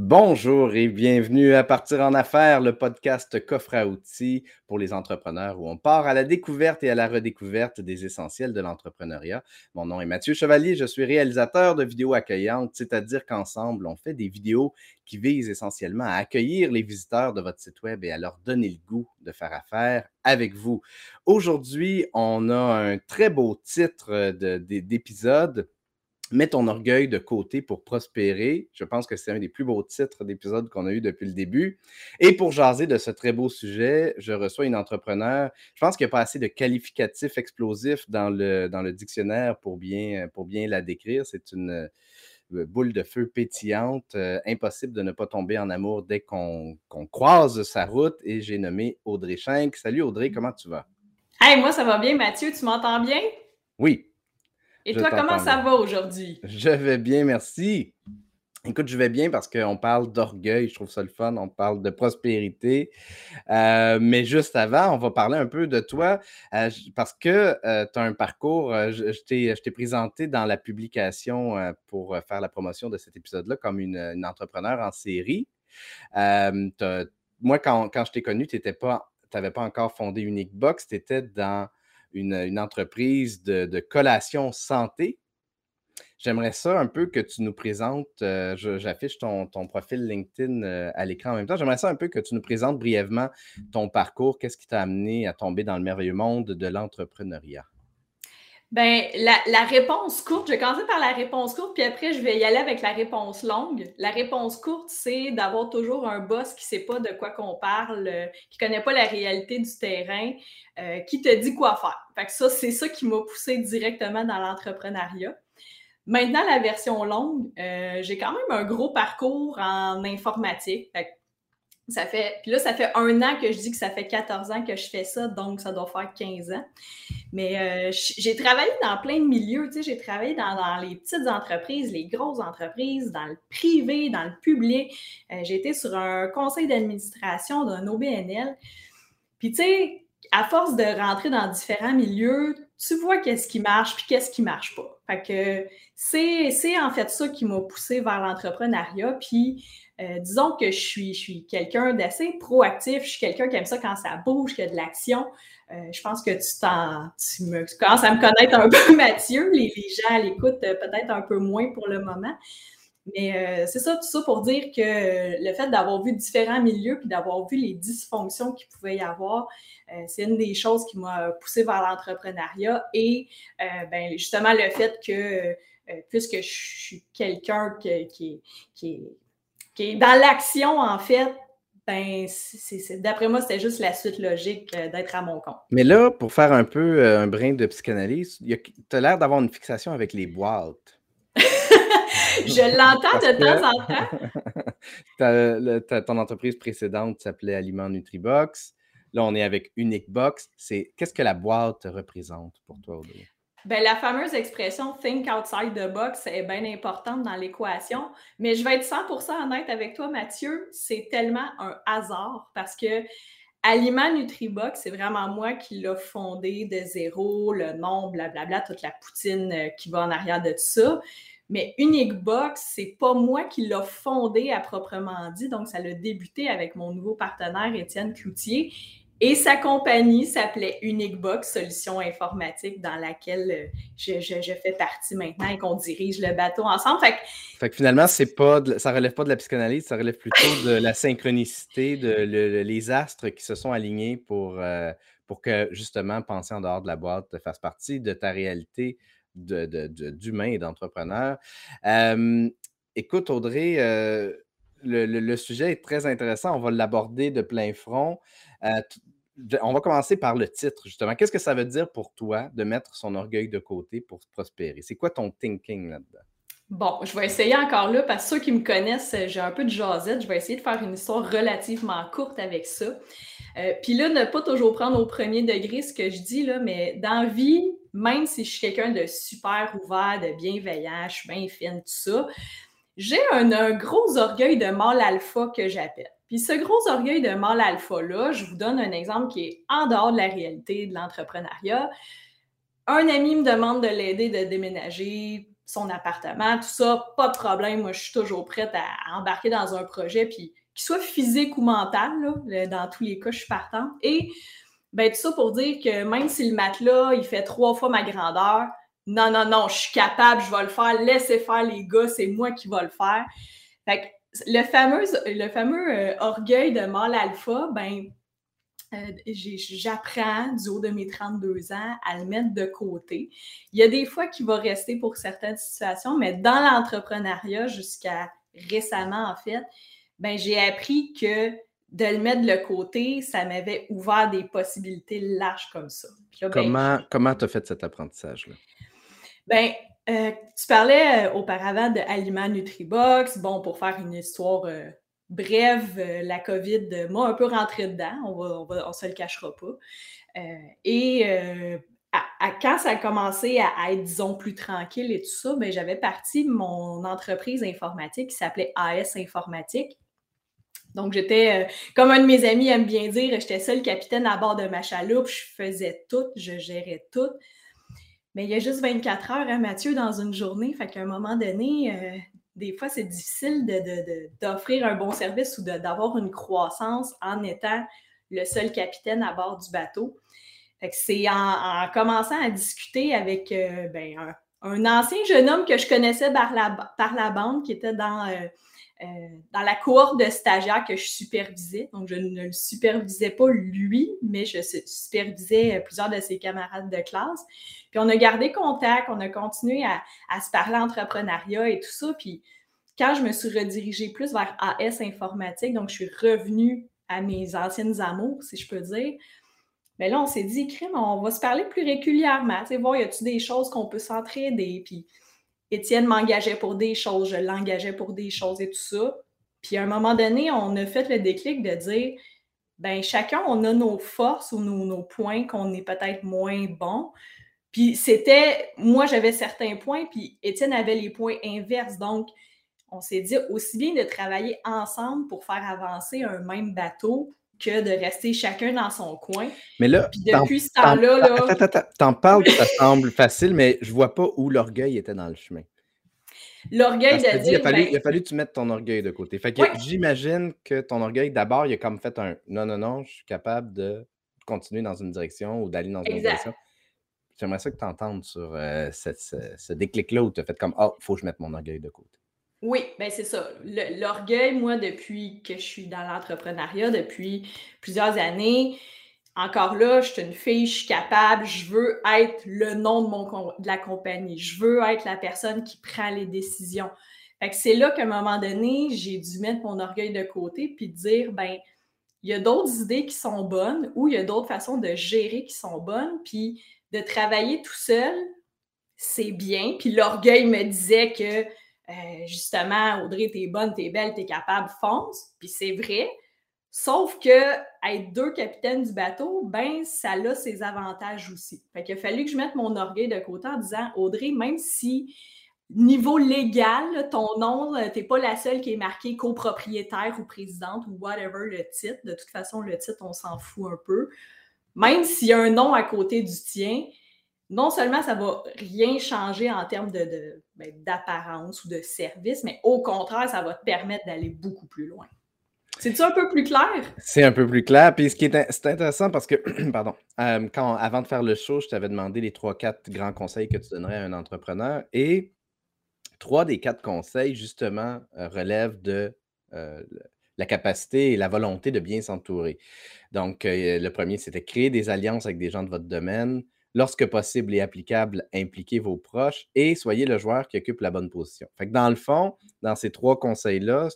Bonjour et bienvenue à Partir en affaires, le podcast coffre à outils pour les entrepreneurs où on part à la découverte et à la redécouverte des essentiels de l'entrepreneuriat. Mon nom est Mathieu Chevalier, je suis réalisateur de vidéos accueillantes, c'est-à-dire qu'ensemble, on fait des vidéos qui visent essentiellement à accueillir les visiteurs de votre site web et à leur donner le goût de faire affaire avec vous. Aujourd'hui, on a un très beau titre d'épisode Mets ton orgueil de côté pour prospérer. Je pense que c'est un des plus beaux titres d'épisode qu'on a eu depuis le début. Et pour jaser de ce très beau sujet, je reçois une entrepreneur. Je pense qu'il n'y a pas assez de qualificatifs explosifs dans le, dans le dictionnaire pour bien, pour bien la décrire. C'est une euh, boule de feu pétillante. Euh, impossible de ne pas tomber en amour dès qu'on croise sa route. Et j'ai nommé Audrey Schenck. Salut Audrey, comment tu vas? Hey, moi ça va bien, Mathieu. Tu m'entends bien? Oui, et toi, comment ça va aujourd'hui? Je vais bien, merci. Écoute, je vais bien parce qu'on parle d'orgueil, je trouve ça le fun, on parle de prospérité. Euh, mais juste avant, on va parler un peu de toi euh, parce que euh, tu as un parcours, je, je t'ai présenté dans la publication pour faire la promotion de cet épisode-là comme une, une, entrepreneur en série. moi, quand, quand, je t'ai connu, tu n'avais pas encore fondé Unique Box, tu étais dans une, entreprise de, collation santé. J'aimerais ça un peu que tu nous présentes, euh, j'affiche ton, profil LinkedIn euh, à l'écran en même temps, j'aimerais ça un peu que tu nous présentes brièvement ton parcours, qu'est-ce qui t'a amené à tomber dans le merveilleux monde de l'entrepreneuriat? Ben, la, réponse courte, je vais commencer par la réponse courte, puis après, je vais y aller avec la réponse longue. La réponse courte, c'est d'avoir toujours un boss qui ne sait pas de quoi qu'on parle, euh, qui ne connaît pas la réalité du terrain, euh, qui te dit quoi faire. Fait que ça, c'est ça qui m'a poussé directement dans l'entrepreneuriat. Maintenant, la version longue, euh, j'ai quand même un gros parcours en informatique. Ça fait, puis là, ça fait un an que je dis que ça fait 14 ans que je fais ça, donc ça doit faire 15 ans. Mais euh, j'ai travaillé dans plein de milieux, tu sais, j'ai travaillé dans, les petites entreprises, les grosses entreprises, dans le privé, dans le public. Euh, j'ai été sur un conseil d'administration d'un OBNL. Puis, tu sais, à force de rentrer dans différents milieux, tu vois qu'est-ce qui marche puis qu'est-ce qui marche pas. Fait que c'est en fait ça qui m'a poussé vers l'entrepreneuriat. Puis, euh, disons que je suis, je suis quelqu'un d'assez proactif, je suis quelqu'un qui aime ça quand ça bouge, qu'il y a de l'action. Euh, je pense que tu, t'en, tu, me, commences à me connaître un peu, Mathieu. Les, gens l'écoutent euh, peut-être un peu moins pour le moment. Mais c'est ça, tout ça pour dire que le fait d'avoir vu différents milieux puis d'avoir vu les dysfonctions qu'il pouvait y avoir, c'est une des choses qui m'a poussé vers l'entrepreneuriat et ben, justement le fait que puisque je suis quelqu'un qui est dans l'action, en fait, ben, d'après moi, c'était juste la suite logique euh, d'être à mon compte. Mais là, pour faire un peu euh, un brin de psychanalyse, tu as l'air d'avoir une fixation avec les boîtes. Je l'entends de temps en temps. ton entreprise précédente s'appelait Aliment Nutribox. Là, on est avec Unique Box. Qu'est-ce que la boîte représente pour toi, Audrey? Ben, la fameuse expression think outside the box est bien importante dans l'équation, mais je vais être 100% honnête avec toi, Mathieu, c'est tellement un hasard parce que Aliment Nutribox, c'est vraiment moi qui l'ai fondé de zéro, le nom, blablabla, toute la poutine euh, qui va en arrière de tout ça. Mais Unique Box, c'est pas moi qui l'ai fondé à proprement dit, donc ça a débuté avec mon nouveau partenaire Étienne Cloutier. Et sa compagnie s'appelait Uniquebox Solutions informatiques, dans laquelle euh, je, fais partie maintenant et qu'on dirige le bateau ensemble. Fait que, finalement, c'est pas ça relève pas de la psychanalyse, ça relève plutôt de la synchronicité, de les astres qui se sont alignés pour, euh, pour que justement penser en dehors de la boîte fasse partie de ta réalité d'humain de, et d'entrepreneur. écoute, Audrey, euh, le, sujet est très intéressant. On va l'aborder de plein front. Euh, on va commencer par le titre, justement. Qu'est-ce que ça veut dire pour toi de mettre son orgueil de côté pour prospérer? C'est quoi ton thinking là-dedans? Bon, je vais essayer encore là, parce que ceux qui me connaissent, j'ai un peu de jasette. Je vais essayer de faire une histoire relativement courte avec ça. Euh, puis là, ne pas toujours prendre au premier degré ce que je dis, là, mais dans vie, même si je suis quelqu'un de super ouvert, de bienveillant, je suis bien fine, tout ça, j'ai un, gros orgueil de mâle alpha que j'appelle. Puis ce gros orgueil de mâle alpha-là, je vous donne un exemple qui est en dehors de la réalité de l'entrepreneuriat. Un ami me demande de l'aider de déménager son appartement, tout ça, pas de problème. Moi, je suis toujours prête à embarquer dans un projet, puis qu'il soit physique ou mental, dans tous les cas, je suis partante. Et ben, tout ça pour dire que même si le matelas, il fait trois fois ma grandeur, non, non, non, je suis capable, je vais le faire, laissez faire les gars, c'est moi qui vais le faire. Fait que le fameux, le fameux euh, orgueil de mâle alpha, ben, euh, j'apprends du haut de mes 32 ans à le mettre de côté. Il y a des fois qu'il va rester pour certaines situations, mais dans l'entrepreneuriat, jusqu'à récemment, en fait, ben, j'ai appris que de le mettre de côté, ça m'avait ouvert des possibilités larges comme ça. Ben, comment tu as fait cet apprentissage-là? Ben, euh, tu parlais euh, auparavant de Aliments Nutribox. Bon, pour faire une histoire euh, brève, la COVID m'a un peu rentré dedans, on ne se le cachera pas. et quand ça a commencé à, être, disons, plus tranquille et tout ça, ben, j'avais parti mon entreprise informatique qui s'appelait AS Informatique. Donc, j'étais, comme un de mes amis aime bien dire, j'étais seul capitaine à bord de ma chaloupe, je faisais tout, je gérais tout. Mais il y a juste 24 heures, hein, Mathieu, dans une journée. Fait qu'à un moment donné, euh, des fois, c'est difficile d'offrir un bon service ou d'avoir une croissance en étant le seul capitaine à bord du bateau. Fait que c'est en, commençant à discuter avec euh, ben, un, ancien jeune homme que je connaissais par la, par la bande qui était dans, euh, euh, dans la cohorte de stagiaires que je supervisais. Donc, je ne le supervisais pas lui, mais je supervisais euh, plusieurs de ses camarades de classe. Puis, on a gardé contact, on a continué à, se parler entrepreneuriat et tout ça. Puis, quand je me suis redirigée plus vers AS informatique, donc je suis revenue à mes anciennes amours, si je peux dire, mais là, on s'est dit, crime, on va se parler plus régulièrement. Tu sais, voir, y a-tu des choses qu'on peut s'entraider? Puis, Étienne m'engageait pour des choses, je l'engageais pour des choses et tout ça. Puis à un moment donné, on a fait le déclic de dire, ben chacun, on a nos forces ou nos, points qu'on est peut-être moins bon. Puis c'était, moi j'avais certains points, puis Étienne avait les points inverses. Donc, on s'est dit aussi bien de travailler ensemble pour faire avancer un même bateau que de rester chacun dans son coin. Mais là, Puis depuis ce temps-là. Là... Attends, attends, t'en parles, ça semble facile, mais je vois pas où l'orgueil était dans le chemin. L'orgueil de dire. il, a fallu, ben il a fallu que tu mettes ton orgueil de côté. Fait que j'imagine que ton orgueil, d'abord, il a comme fait un non, non, non, je suis capable de continuer dans une direction ou d'aller dans une direction. J'aimerais ça que tu entendes sur euh, ce, déclic-là où tu as fait comme oh, il faut que je mette mon orgueil de côté. Oui, ben c'est ça. L'orgueil, moi, depuis que je suis dans l'entrepreneuriat, depuis plusieurs années, encore là, je suis une fille, je suis capable, je veux être le nom de, la compagnie, je veux être la personne qui prend les décisions. Fait que c'est là qu'à un moment donné, j'ai dû mettre mon orgueil de côté puis dire, ben, il y a d'autres idées qui sont bonnes ou il y a d'autres façons de gérer qui sont bonnes, puis de travailler tout seul, c'est bien. Puis l'orgueil me disait que euh, justement, Audrey, t'es bonne, t'es belle, t'es capable, fonce. Puis c'est vrai. Sauf que être deux capitaines du bateau, ben, ça a ses avantages aussi. Fait qu'il a fallu que je mette mon orgueil de côté en disant, Audrey, même si niveau légal, ton nom, euh, t'es pas la seule qui est marquée copropriétaire ou présidente ou whatever le titre. De toute façon, le titre, on s'en fout un peu. Même s'il y a un nom à côté du tien, non seulement ça va rien changer en termes de, ben, d'apparence ou de service, mais au contraire, ça va te permettre d'aller beaucoup plus loin. C'est-tu un peu plus clair? C'est un peu plus clair. Puis ce qui est, intéressant parce que, pardon, euh, avant de faire le show, je t'avais demandé les trois, quatre grands conseils que tu donnerais à un entrepreneur. Et trois des quatre conseils, justement, euh, relèvent de euh, la capacité et la volonté de bien s'entourer. Donc, le premier, c'était créer des alliances avec des gens de votre domaine lorsque possible et applicable, impliquez vos proches et soyez le joueur qui occupe la bonne position. Fait que dans le fond, dans ces trois conseils-là,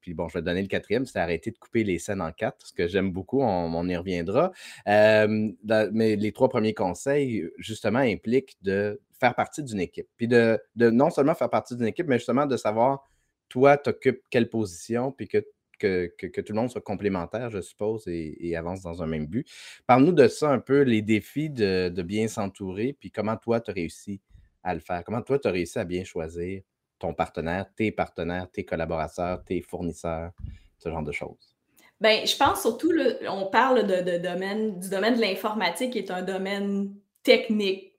puis bon, je vais donner le quatrième, c'est arrêter de couper les scènes en quatre, ce que j'aime beaucoup, on, y reviendra. mais les trois premiers conseils, justement, impliquent de faire partie d'une équipe. Puis de, de, non seulement faire partie d'une équipe, mais justement de savoir, toi, tu occupes quelle position, puis que que, tout le monde soit complémentaire, je suppose, et, avance dans un même but. Parle-nous de ça un peu, les défis de, bien s'entourer, puis comment toi, tu as réussi à le faire? Comment toi, tu as réussi à bien choisir ton partenaire, tes partenaires, tes collaborateurs, tes fournisseurs, ce genre de choses? Bien, je pense surtout, on parle de, domaine, du domaine de l'informatique qui est un domaine technique,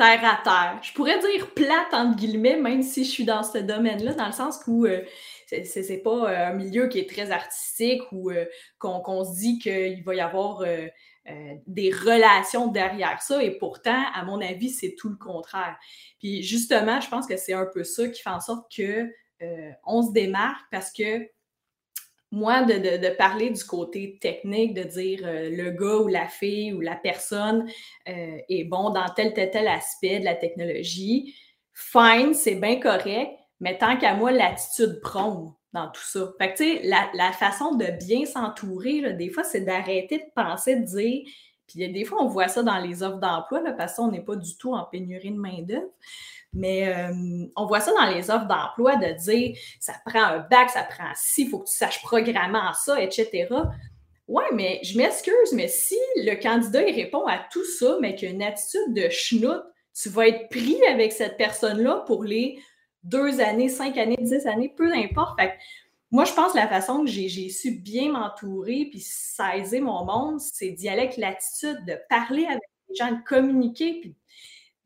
terre à terre. Je pourrais dire plate, entre guillemets, même si je suis dans ce domaine-là, dans le sens où euh, c'est pas euh, un milieu qui est très artistique ou euh, qu'on se dit qu'il va y avoir des relations derrière ça. Et pourtant, à mon avis, c'est tout le contraire. Puis justement, je pense que c'est un peu ça qui fait en sorte que on se démarque parce que moi, de, parler du côté technique, de dire euh, le gars ou la fille ou la personne euh, est bon dans tel, tel, tel aspect de la technologie, fine, c'est bien correct, mais tant qu'à moi, l'attitude prône dans tout ça. Fait que, tu sais, la, façon de bien s'entourer, des fois, c'est d'arrêter de penser, de dire, puis des fois, on voit ça dans les offres d'emploi, parce qu'on n'est pas du tout en pénurie de main-d'œuvre. Mais euh, on voit ça dans les offres d'emploi de dire ça prend un bac, ça prend ci, il faut que tu saches programmer en ça, etc. Ouais, mais je m'excuse, mais si le candidat il répond à tout ça, mais qu'il a une attitude de schnout, tu vas être pris avec cette personne-là pour les deux années, cinq années, dix années, peu importe. Moi, je pense que la façon que j'ai su bien m'entourer puis saisir mon monde, c'est d'y aller avec l'attitude de parler avec les gens, de communiquer, puis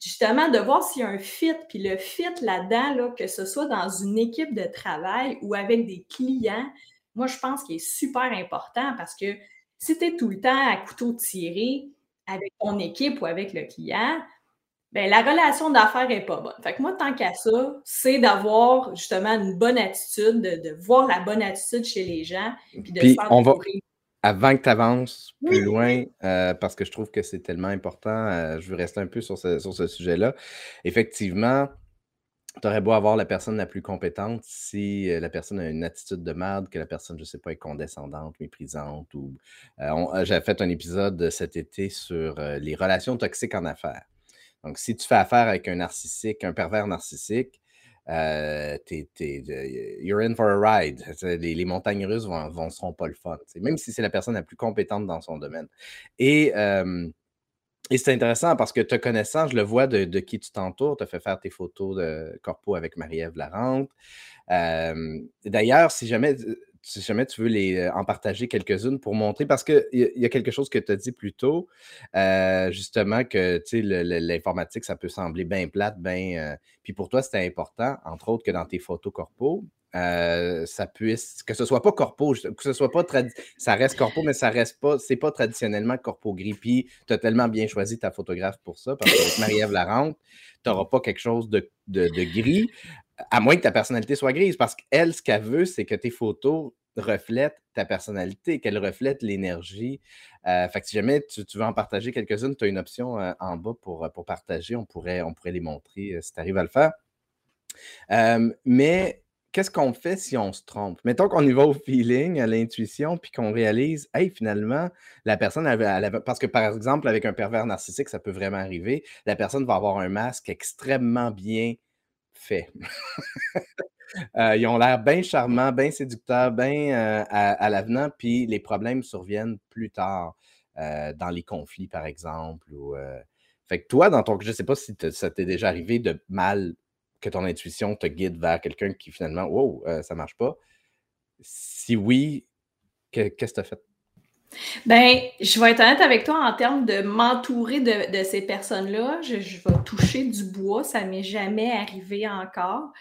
justement de voir s'il y a un fit, puis le fit là-dedans, là, que ce soit dans une équipe de travail ou avec des clients, moi, je pense qu'il est super important parce que si tu es tout le temps à couteau tiré avec ton équipe ou avec le client, bien, la relation d'affaires n'est pas bonne. Fait que moi, tant qu'à ça, c'est d'avoir justement une bonne attitude, de, voir la bonne attitude chez les gens, puis de on va, avant que tu avances plus loin, euh, parce que je trouve que c'est tellement important, euh, je veux rester un peu sur ce, sur ce sujet-là. Effectivement, tu aurais beau avoir la personne la plus compétente si euh, la personne a une attitude de merde, que la personne, je ne sais pas, est condescendante, méprisante. ou J'avais fait un épisode cet été sur les relations toxiques en affaires. Donc, si tu fais affaire avec un narcissique, un pervers narcissique, euh, you're in for a ride. Les, montagnes russes vont, seront pas le fun. Même si c'est la personne la plus compétente dans son domaine. Et, et c'est intéressant parce que te connaissant, je le vois de, qui tu t'entoures. Tu as fait faire tes photos de corpo avec Marie-Ève Larente. D'ailleurs, si jamais si jamais tu veux les, euh, en partager quelques-unes pour montrer, parce qu'il y, y a quelque chose que tu as dit plus tôt, euh, justement, que l'informatique, ça peut sembler bien plate, bien. Euh, puis pour toi, c'était important, entre autres, que dans tes photos corpo, ça puisse, que ce soit pas corpo, que ce soit pas ça reste corpo, mais ça reste pas, c'est pas traditionnellement corpo gris. Puis tu as tellement bien choisi ta photographe pour ça, parce qu'avec Marie-Ève Larente, tu n'auras pas quelque chose de, de, de gris à moins que ta personnalité soit grise, parce qu'elle, ce qu'elle veut, c'est que tes photos reflètent ta personnalité, qu'elles reflètent l'énergie. Euh, fait que si jamais tu, veux en partager quelques-unes, tu as une option euh, en bas pour, euh, partager. On pourrait, on pourrait les montrer si tu arrives à le faire. mais qu'est-ce qu'on fait si on se trompe? Mettons qu'on y va au feeling, à l'intuition, puis qu'on réalise, hey, finalement, la personne, parce que par exemple, avec un pervers narcissique, ça peut vraiment arriver, la personne va avoir un masque extrêmement bien fait. Euh, ils ont l'air bien charmants, bien séducteurs, bien euh, à, l'avenant, puis les problèmes surviennent plus tard, euh, dans les conflits, par exemple. Ou, Fait que toi, dans ton. Je ne sais pas si ça t'est déjà arrivé de mal que ton intuition te guide vers quelqu'un qui finalement, wow, ça ne marche pas. Si oui, qu'est-ce que tu as fait? Ben, je vais être honnête avec toi en termes de m'entourer de, ces personnes-là. Je, vais toucher du bois, ça m'est jamais arrivé encore.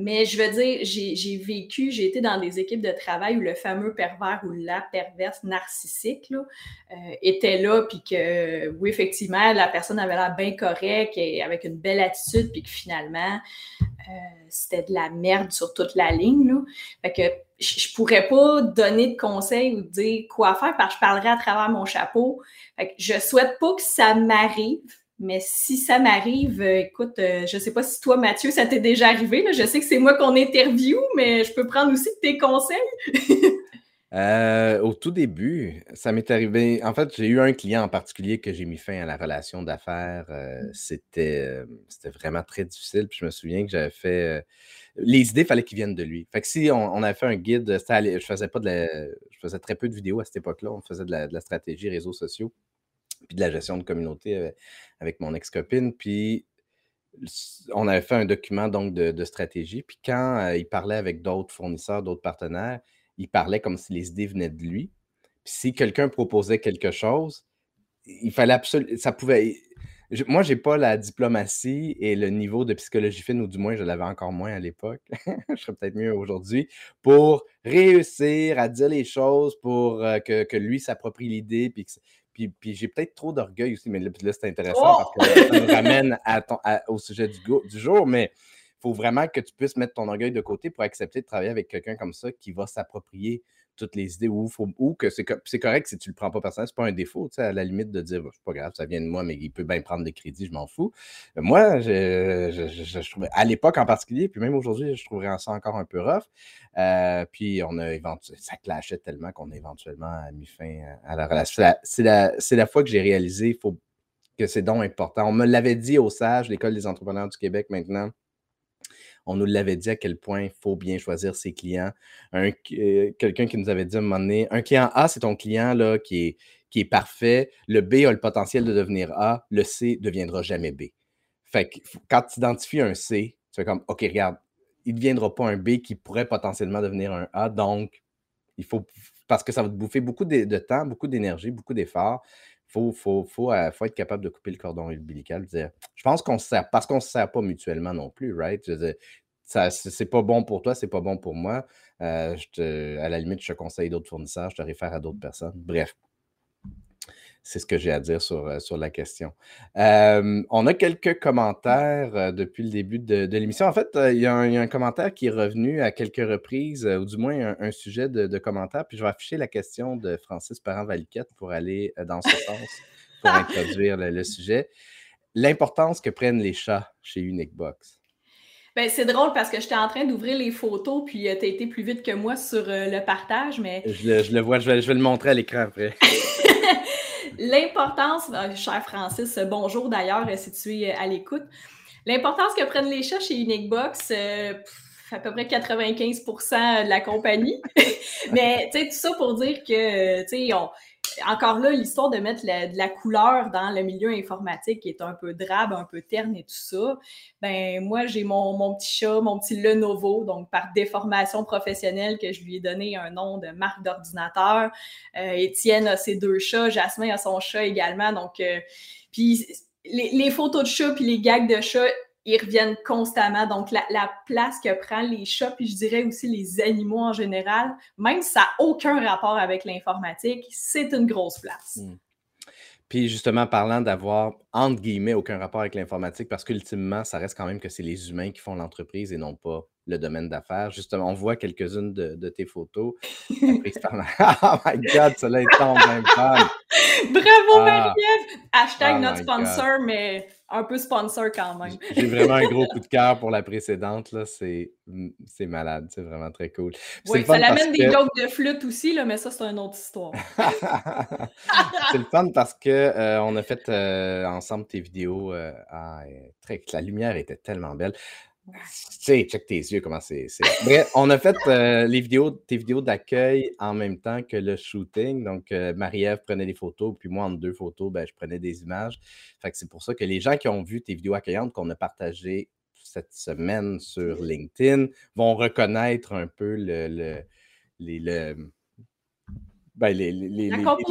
Mais je veux dire, j'ai vécu, j'ai été dans des équipes de travail où le fameux pervers ou la perverse narcissique là, euh, était là, puis que oui, effectivement, la personne avait l'air bien correcte et avec une belle attitude, puis que finalement, euh, c'était de la merde sur toute la ligne. Là. Fait que je, pourrais pas donner de conseils ou dire quoi faire parce que je parlerai à travers mon chapeau. Fait que je souhaite pas que ça m'arrive, mais si ça m'arrive, euh, écoute, euh, je sais pas si toi, Mathieu, ça t'est déjà arrivé. Là. Je sais que c'est moi qu'on interview, mais je peux prendre aussi tes conseils. Euh, au tout début, ça m'est arrivé. En fait, j'ai eu un client en particulier que j'ai mis fin à la relation d'affaires. Mmh. c'était, c'était vraiment très difficile. Puis je me souviens que j'avais fait les idées, il fallait qu'ils viennent de lui. Fait que si on, avait fait un guide, je faisais pas de je faisais très peu de vidéos à cette époque-là. On faisait de la, stratégie réseaux sociaux, puis de la gestion de communauté euh, avec, mon ex-copine. Puis on avait fait un document donc de, stratégie. Puis quand euh, il parlait avec d'autres fournisseurs, d'autres partenaires, il parlait comme si les idées venaient de lui. Puis si quelqu'un proposait quelque chose, il fallait absolument. Ça pouvait moi, j'ai pas la diplomatie et le niveau de psychologie fine, ou du moins, je l'avais encore moins à l'époque. je serais peut-être mieux aujourd'hui pour réussir à dire les choses, pour euh, que, lui s'approprie l'idée, puis, puis, j'ai peut-être trop d'orgueil aussi, mais là, c'est intéressant parce que ça nous ramène au sujet du, du jour, mais il faut vraiment que tu puisses mettre ton orgueil de côté pour accepter de travailler avec quelqu'un comme ça qui va s'approprier toutes les idées ou, que c'est, correct si tu le prends pas personnel, c'est pas un défaut, à la limite de dire c'est pas grave, ça vient de moi, mais il peut bien prendre des crédits, je m'en fous. Euh, moi, je, trouvais, à l'époque en particulier, puis même aujourd'hui, je trouverais ça encore un peu rough. Euh, puis on a ça clashait tellement qu'on a éventuellement mis fin à la relation. C'est la, la, fois que j'ai réalisé faut, que c'est donc important. On me l'avait dit au SAGE, l'École des entrepreneurs du Québec maintenant on nous l'avait dit à quel point il faut bien choisir ses clients. Euh, quelqu'un qui nous avait dit à un moment donné, un client A, c'est ton client là, qui, est, parfait. Le B a le potentiel de devenir A. Le C ne deviendra jamais B. Fait que quand tu identifies un C, tu fais comme, OK, regarde, il ne deviendra pas un B qui pourrait potentiellement devenir un A. Donc, il faut, parce que ça va te bouffer beaucoup de, temps, beaucoup d'énergie, beaucoup d'efforts. Il faut, faut, euh, faut, être capable de couper le cordon umbilical. Dire, je pense qu'on se sert, parce qu'on ne se sert pas mutuellement non plus, right? Je c'est pas bon pour toi, c'est pas bon pour moi. Euh, à la limite, je te conseille d'autres fournisseurs, je te réfère à d'autres personnes. Bref, c'est ce que j'ai à dire sur, euh, sur la question. on a quelques commentaires depuis le début de, l'émission. En fait, il y, a un commentaire qui est revenu à quelques reprises, ou du moins un, sujet de, de, commentaire. Puis je vais afficher la question de Francis Parent-Valiquette pour aller dans ce sens, pour introduire le, sujet. L'importance que prennent les chats chez Uniquebox. Ben, c'est drôle parce que j'étais en train d'ouvrir les photos, puis tu as été plus vite que moi sur le partage, mais... Je le, vois, je vais, je vais, le montrer à l'écran après. L'importance, euh, cher Francis, bonjour d'ailleurs si tu es à l'écoute. L'importance que prennent les chats chez Uniquebox, euh, à peu près 95% de la compagnie. Mais tout ça pour dire que, tu sais, encore là, l'histoire de mettre de la couleur dans le milieu informatique qui est un peu drabe, un peu terne et tout ça, ben moi, j'ai mon, mon, petit chat, mon petit Lenovo, donc par déformation professionnelle que je lui ai donné un nom de marque d'ordinateur. Euh, Étienne a ses deux chats, Jasmin a son chat également, donc... Euh, puis les, les, photos de chats puis les gags de chats, ils reviennent constamment. Donc, la, place que prennent les chats, puis je dirais aussi les animaux en général, même si ça n'a aucun rapport avec l'informatique, c'est une grosse place. Hmm. Puis justement, parlant d'avoir, entre guillemets, aucun rapport avec l'informatique, parce qu'ultimement, ça reste quand même que c'est les humains qui font l'entreprise et non pas le domaine d'affaires. Justement, on voit quelques-unes de, tes photos. oh my God, cela est tombe même Bravo, ah. Marie-Ève! Hashtag oh not sponsor, mais un peu sponsor quand même. J'ai vraiment un gros coup de cœur pour la précédente. Là. C'est, malade. C'est vraiment très cool. oui, ça l'amène des jokes de flûte aussi, là, mais ça, c'est une autre histoire. c'est le fun parce qu'on euh, on a fait euh, ensemble tes vidéos. Euh, ah, très, la lumière était tellement belle. Tu sais, check tes yeux, comment c'est. Bref, on a fait euh, les vidéos, tes vidéos d'accueil en même temps que le shooting. Donc, euh, Marie-Ève prenait des photos, puis moi, en deux photos, ben, je prenais des images. Fait que c'est pour ça que les gens qui ont vu tes vidéos accueillantes qu'on a partagées cette semaine sur LinkedIn vont reconnaître un peu le, le, les, ben, les, les,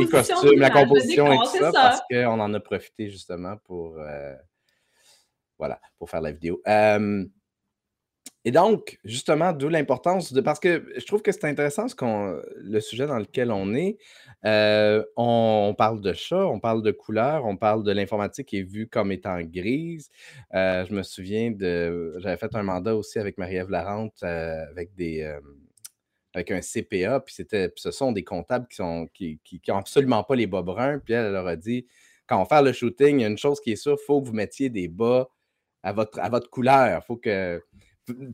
costumes, la composition et tout ça, parce qu'on en a profité justement pour, euh, voilà, pour faire la vidéo. Et donc, justement, d'où l'importance de. Parce que je trouve que c'est intéressant ce le sujet dans lequel on est. Euh, on, parle de chat, on parle de couleurs, on parle de l'informatique qui est vue comme étant grise. Euh, je me souviens de. J'avais fait un mandat aussi avec Marie-Ève Larente euh, avec des. avec un CPA, puis ce sont des comptables qui sont qui, qui, absolument pas les bas bruns. Puis elle, leur a dit quand on fait le shooting, il y a une chose qui est sûre, il faut que vous mettiez des bas à votre, à votre couleur. faut que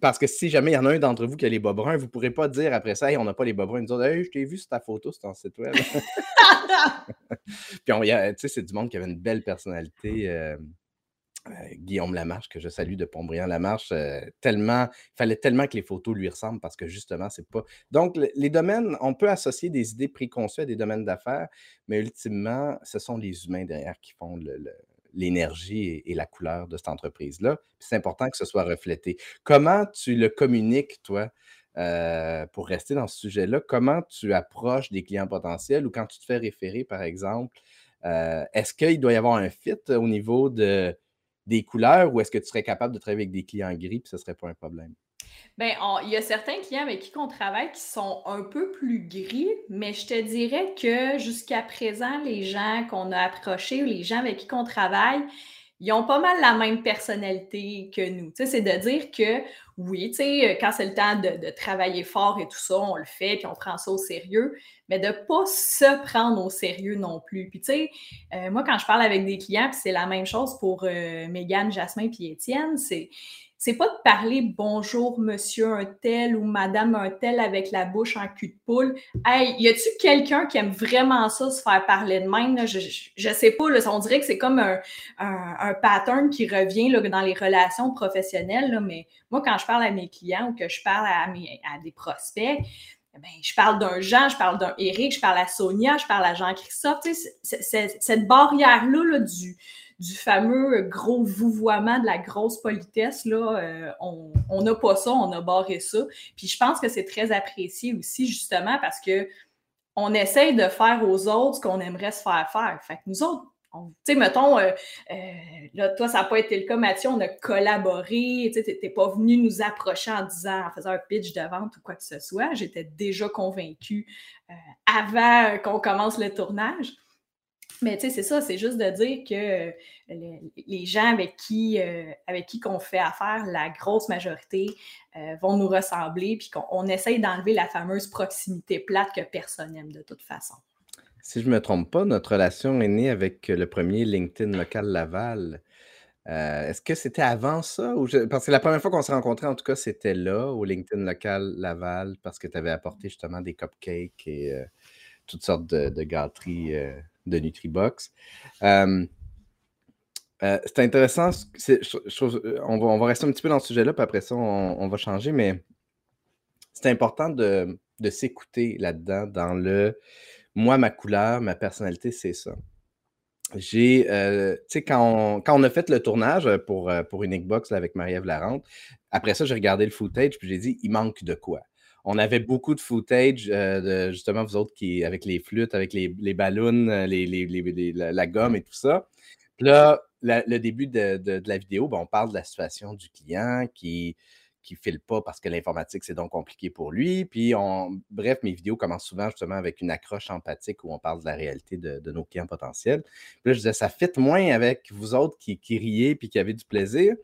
parce que si jamais il y en a un d'entre vous qui a les bas bruns, vous ne pourrez pas dire après ça, hey, on n'a pas les bas bruns. Nous autres, hey, je t'ai vu sur ta photo sur ton site web. Puis, c'est du monde qui avait une belle personnalité. Euh, euh, Guillaume Lamarche, que je salue de Pontbriand-Lamarche, euh, tellement, il fallait tellement que les photos lui ressemblent parce que justement, c'est pas. Donc, les domaines, on peut associer des idées préconçues à des domaines d'affaires, mais ultimement, ce sont les humains derrière qui font le l'énergie et, la couleur de cette entreprise-là. C'est important que ce soit reflété. Comment tu le communiques, toi, euh, pour rester dans ce sujet-là? Comment tu approches des clients potentiels ou quand tu te fais référer, par exemple, est-ce qu'il doit y avoir un fit au niveau de, des couleurs ou est-ce que tu serais capable de travailler avec des clients gris et ce ne serait pas un problème? Bien, il y a certains clients avec qui on travaille qui sont un peu plus gris, mais je te dirais que jusqu'à présent, les gens qu'on a approchés ou les gens avec qui on travaille, ils ont pas mal la même personnalité que nous. c'est de dire que oui, quand c'est le temps de, travailler fort et tout ça, on le fait, puis on prend ça au sérieux, mais de ne pas se prendre au sérieux non plus. Puis, tu sais, euh, moi, quand je parle avec des clients, puis c'est la même chose pour euh, Mégane, Jasmin puis Étienne, c'est c'est pas de parler bonjour monsieur un tel ou madame un tel avec la bouche en cul de poule. Hey, y a-tu quelqu'un qui aime vraiment ça, se faire parler de même? Je, je, sais pas, là, on dirait que c'est comme un, un, pattern qui revient là, dans les relations professionnelles, là, mais moi, quand je parle à mes clients ou que je parle à, mes, à des prospects, ben, je parle d'un Jean, je parle d'un Eric, je parle à Sonia, je parle à Jean-Christophe. Cette barrière-là là, du, du fameux gros vouvoiement de la grosse politesse, là, euh, on n'a pas ça, on a barré ça. Puis je pense que c'est très apprécié aussi, justement, parce que on essaye de faire aux autres ce qu'on aimerait se faire faire. Fait que nous autres, tu sais, mettons, euh, euh, là, toi, ça n'a pas été le cas, Mathieu, on a collaboré, tu n'es pas venu nous approcher en disant, en faisant un pitch de vente ou quoi que ce soit. J'étais déjà convaincue avant qu'on commence le tournage. Mais tu sais, c'est ça, c'est juste de dire que euh, les, gens avec qui, euh, avec qui qu'on fait affaire, la grosse majorité, euh, vont nous ressembler, puis qu'on essaye d'enlever la fameuse proximité plate que personne n'aime de toute façon. Si je ne me trompe pas, notre relation est née avec le premier LinkedIn local Laval. Est-ce que c'était avant ça? Ou Parce que la première fois qu'on s'est rencontrés, en tout cas, c'était là, au LinkedIn local Laval, parce que tu avais apporté justement des cupcakes et toutes sortes de, de gâteries de Nutribox. Euh, euh, c'est intéressant. Euh, on, va, rester un petit peu dans ce sujet-là, puis après ça, on, va changer, mais c'est important de, s'écouter là-dedans, dans le moi, ma couleur, ma personnalité, c'est ça. J'ai, tu sais, quand on, a fait le tournage pour, pour une Box avec Marie-Ève Larente, après ça, j'ai regardé le footage, puis j'ai dit, il manque de quoi? On avait beaucoup de footage euh, justement vous autres qui avec les flûtes, avec les, ballons, euh, la, gomme et tout ça. Puis là, le début de, la vidéo, ben, on parle de la situation du client qui qui file pas parce que l'informatique, c'est donc compliqué pour lui. Puis, on, bref, mes vidéos commencent souvent justement avec une accroche empathique où on parle de la réalité de, nos clients potentiels. Puis là, je disais, ça fit moins avec vous autres qui, qui riez puis qui avez du plaisir.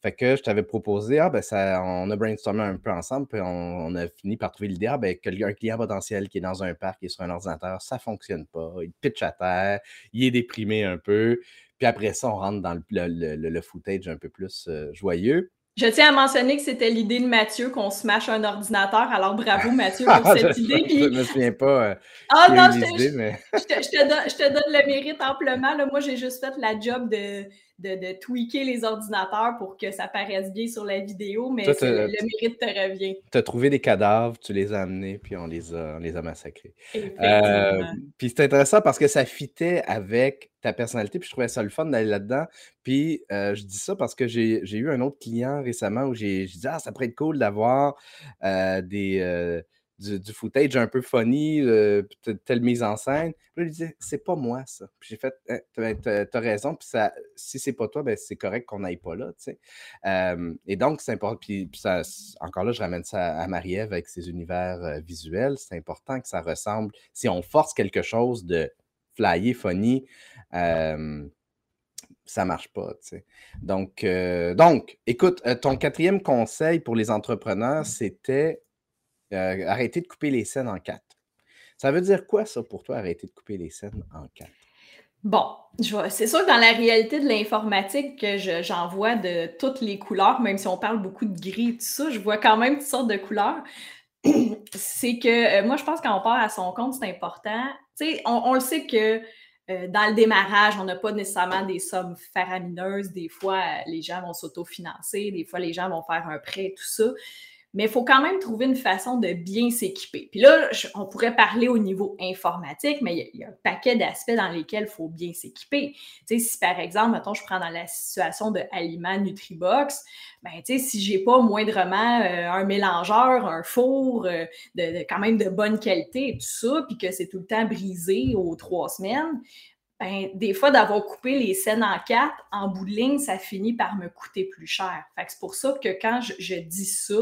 Fait que je t'avais proposé, ah, ben ça, on a brainstormé un peu ensemble, puis on, a fini par trouver l'idée, ah, ben, un client potentiel qui est dans un parc, qui est sur un ordinateur, ça ne fonctionne pas, il pitch à terre, il est déprimé un peu, puis après ça, on rentre dans le, footage un peu plus euh, joyeux. Je tiens à mentionner que c'était l'idée de Mathieu qu'on smash un ordinateur. Alors bravo Mathieu pour cette idée. Je ne me souviens pas. Euh, ah non, je, te, donne, le mérite amplement. Moi, j'ai juste fait la job de, de, tweaker les ordinateurs pour que ça paraisse bien sur la vidéo, mais le mérite te revient. Tu as trouvé des cadavres, tu les as amenés, puis on les a, les a massacrés. Euh, puis c'est intéressant parce que ça fitait avec ta personnalité, puis je trouvais ça le fun d'aller là-dedans. Puis euh, je dis ça parce que j'ai eu un autre client récemment où j'ai dit Ah, ça pourrait être cool d'avoir euh, des du, footage un peu funny, euh, telle mise en scène. Puis il disait, c'est pas moi ça. Puis j'ai fait, hein, t'as as raison, puis ça, si c'est pas toi, ben c'est correct qu'on n'aille pas là, tu sais. et donc, c'est important. Puis, ça, encore là, je ramène ça à Marie-Ève avec ses univers euh, visuels. C'est important que ça ressemble. Si on force quelque chose de flyer, funny, ça marche pas. Tu sais. Donc, euh, donc, écoute, ton quatrième conseil pour les entrepreneurs, c'était euh, arrêter de couper les scènes en quatre. Ça veut dire quoi, ça, pour toi, arrêter de couper les scènes en quatre? Bon, c'est sûr que dans la réalité de l'informatique, que j'en vois de toutes les couleurs, même si on parle beaucoup de gris et tout ça, je vois quand même toutes sortes de couleurs. c'est que euh, moi, je pense qu'on part à son compte, c'est important. Tu sais, on, le sait que euh, dans le démarrage, on n'a pas nécessairement des sommes faramineuses. Des fois, les gens vont s'autofinancer, des fois, les gens vont faire un prêt, tout ça mais il faut quand même trouver une façon de bien s'équiper. Puis là, on pourrait parler au niveau informatique, mais il y, a, un paquet d'aspects dans lesquels il faut bien s'équiper. Tu sais, si par exemple, mettons, je prends dans la situation de Aliment Nutribox, ben, tu sais, si j'ai pas moindrement euh, un mélangeur, un four, euh, de, quand même de bonne qualité et tout ça, puis que c'est tout le temps brisé aux trois semaines, ben, des fois, d'avoir coupé les scènes en quatre, en bout de ligne, ça finit par me coûter plus cher. Fait que c'est pour ça que quand je, dis ça,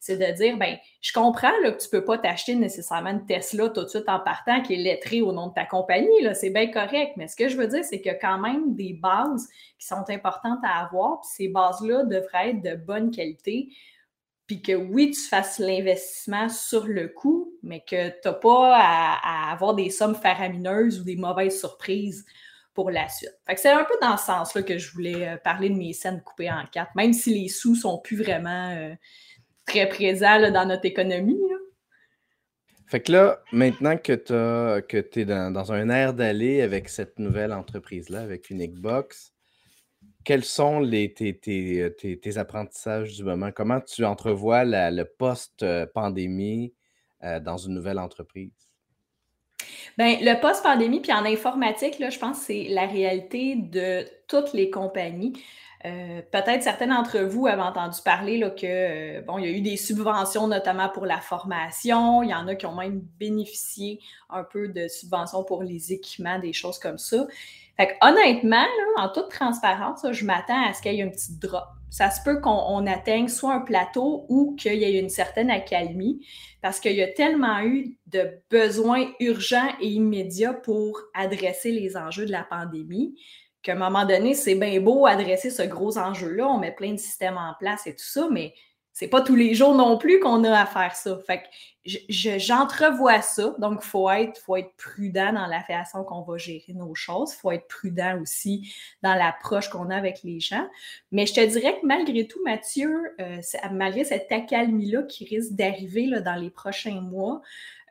c'est de dire, ben, je comprends que tu peux pas t'acheter nécessairement une Tesla tout de suite en partant qui est lettrée au nom de ta compagnie. C'est bien correct. Mais ce que je veux dire, c'est qu'il y a quand même des bases qui sont importantes à avoir. Puis ces bases-là devraient être de bonne qualité puis que oui, tu fasses l'investissement sur le coup, mais que tu n'as pas à, avoir des sommes faramineuses ou des mauvaises surprises pour la suite. Fait que c'est un peu dans ce sens-là que je voulais euh, parler de mes scènes coupées en quatre, même si les sous sont plus vraiment euh, très présents dans notre économie. Fait que là, maintenant que tu es dans, dans, un air d'aller avec cette nouvelle entreprise-là, avec Uniquebox, quels sont les, tes, apprentissages du moment? Comment tu entrevois le post-pandémie euh, dans une nouvelle entreprise? Bien, le post-pandémie, puis en informatique, là, je pense que c'est la réalité de toutes les compagnies. Euh, peut-être certains d'entre vous avaient entendu parler là, que euh, bon, il y a eu des subventions notamment pour la formation. Il y en a qui ont même bénéficié un peu de subventions pour les équipements, des choses comme ça. Fait honnêtement, en toute transparence, je m'attends à ce qu'il y ait un petit drop. Ça se peut qu'on atteigne soit un plateau ou qu'il y ait une certaine accalmie parce qu'il y a tellement eu de besoins urgents et immédiats pour adresser les enjeux de la pandémie qu'à un moment donné, c'est bien beau adresser ce gros enjeu-là, on met plein de systèmes en place et tout ça, mais c'est pas tous les jours non plus qu'on a à faire ça. Fait que j'entrevois ça. Donc, il faut être, faut être prudent dans la façon qu'on va gérer nos choses. Il faut être prudent aussi dans l'approche qu'on a avec les gens. Mais je te dirais que malgré tout, Mathieu, euh, malgré cette accalmie-là qui risque d'arriver dans les prochains mois,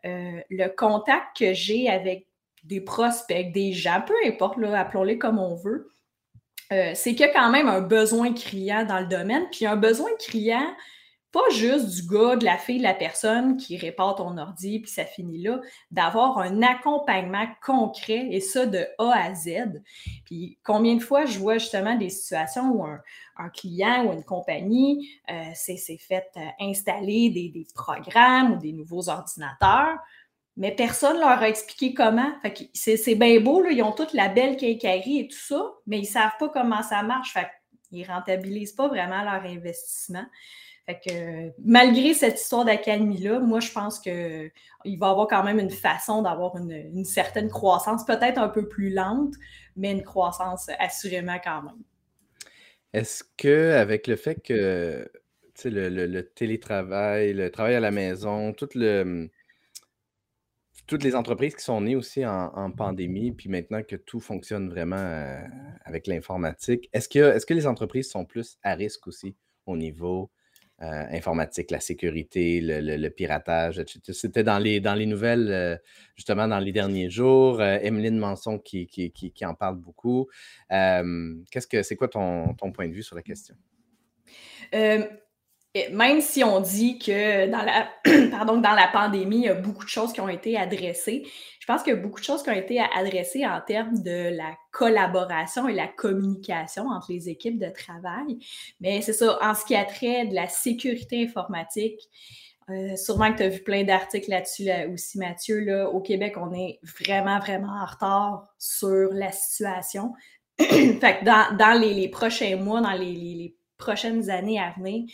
euh, le contact que j'ai avec des prospects, des gens, peu importe, appelons-les comme on veut, euh, c'est qu'il y a quand même un besoin criant dans le domaine. Puis un besoin criant, pas juste du gars, de la fille, de la personne qui répare ton ordi, puis ça finit là, d'avoir un accompagnement concret et ça de A à Z. Puis combien de fois je vois justement des situations où un, client ou une compagnie euh, s'est fait euh, installer des, programmes ou des nouveaux ordinateurs, mais personne ne leur a expliqué comment. c'est bien beau, ils ont toute la belle quincaillerie et tout ça, mais ils ne savent pas comment ça marche. Fait ils ne rentabilisent pas vraiment leur investissement. Fait que malgré cette histoire d'accalmie-là, moi, je pense qu'il va y avoir quand même une façon d'avoir une, certaine croissance, peut-être un peu plus lente, mais une croissance assurément quand même. Est-ce que avec le fait que le, le, télétravail, le travail à la maison, tout le, toutes les entreprises qui sont nées aussi en, pandémie, puis maintenant que tout fonctionne vraiment euh, avec l'informatique, est-ce que, est que les entreprises sont plus à risque aussi au niveau euh, informatique, la sécurité, le, piratage, etc. C'était dans les, dans les nouvelles, euh, justement, dans les derniers jours. Emeline Manson qui, qui, qui, en parle beaucoup. Qu'est-ce que c'est quoi ton, ton, point de vue sur la question? Même si on dit que dans la, pardon, dans la pandémie, il y a beaucoup de choses qui ont été adressées, je pense qu'il y a beaucoup de choses qui ont été adressées en termes de la collaboration et la communication entre les équipes de travail. Mais c'est ça, en ce qui a trait de la sécurité informatique, euh, sûrement que tu as vu plein d'articles là-dessus aussi, Mathieu. Là, au Québec, on est vraiment, vraiment en retard sur la situation. fait que dans, dans les, prochains mois, dans les, les prochaines années à venir,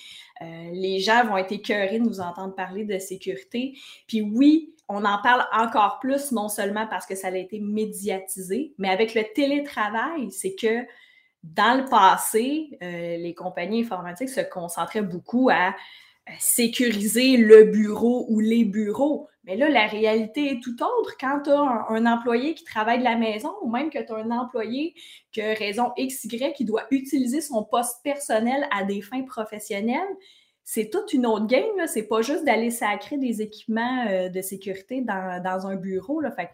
euh, les gens vont être écœurés de nous entendre parler de sécurité. Puis oui, on en parle encore plus, non seulement parce que ça a été médiatisé, mais avec le télétravail, c'est que dans le passé, euh, les compagnies informatiques se concentraient beaucoup à sécuriser le bureau ou les bureaux. Mais là, la réalité est tout autre. Quand tu as un, employé qui travaille de la maison ou même que tu as un employé qui a raison XY qui doit utiliser son poste personnel à des fins professionnelles, c'est toute une autre game. C'est pas juste d'aller sacrer des équipements euh, de sécurité dans, un bureau. Là. Fait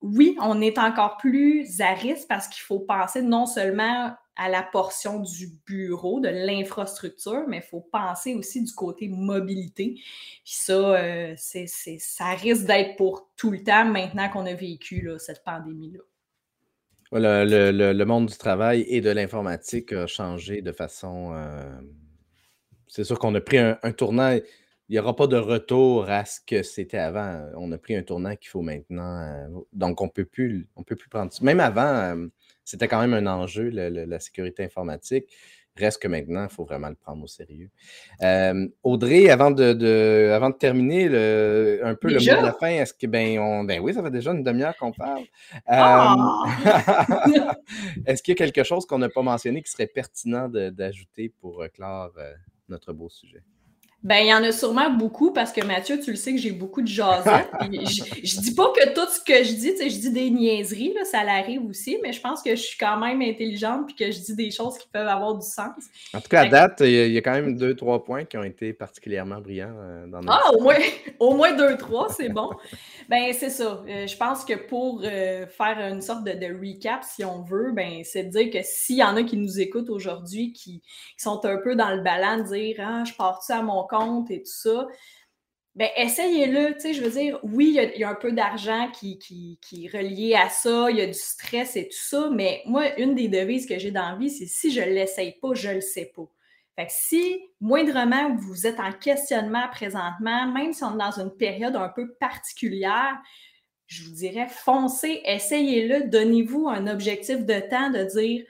oui, on est encore plus à risque parce qu'il faut penser non seulement à la portion du bureau, de l'infrastructure, mais il faut penser aussi du côté mobilité. Puis ça, euh, c'est, ça risque d'être pour tout le temps maintenant qu'on a vécu cette pandémie-là. Le, monde du travail et de l'informatique a changé de façon. Euh, c'est sûr qu'on a pris un, tournant il n'y aura pas de retour à ce que c'était avant. On a pris un tournant qu'il faut maintenant. Euh, donc, on ne peut plus prendre. Même avant, c'était quand même un enjeu, la sécurité informatique. Reste que maintenant, il faut vraiment le prendre au sérieux. Euh, Audrey, avant de, avant de terminer un peu le mot de la fin, est-ce que ben on ben oui, ça fait déjà une demi-heure qu'on parle. Ah! est-ce qu'il y a quelque chose qu'on n'a pas mentionné qui serait pertinent d'ajouter pour clore notre beau sujet? Ben, il y en a sûrement beaucoup parce que Mathieu, tu le sais que j'ai beaucoup de jasettes. je, je dis pas que tout ce que je dis, tu sais, je dis des niaiseries, là, ça l'arrive aussi, mais je pense que je suis quand même intelligente puis que je dis des choses qui peuvent avoir du sens. En tout cas, à date, il y a quand même deux, trois points qui ont été particulièrement brillants euh, dans notre. Ah, au moins, au moins deux, trois, c'est bon. ben, c'est ça. Euh, je pense que pour euh, faire une sorte de, recap, si on veut, ben, c'est de dire que s'il y en a qui nous écoutent aujourd'hui, qui, sont un peu dans le ballon, de dire Ah, je pars-tu à mon et tout ça, ben essayez-le. Tu sais, je veux dire, oui, il y, a un peu d'argent qui, qui, est relié à ça, il y a du stress et tout ça, mais moi, une des devises que j'ai dans la vie, c'est si je ne l'essaye pas, je ne le sais pas. Fait que si moindrement vous êtes en questionnement présentement, même si on est dans une période un peu particulière, je vous dirais foncez, essayez-le, donnez-vous un objectif de temps de dire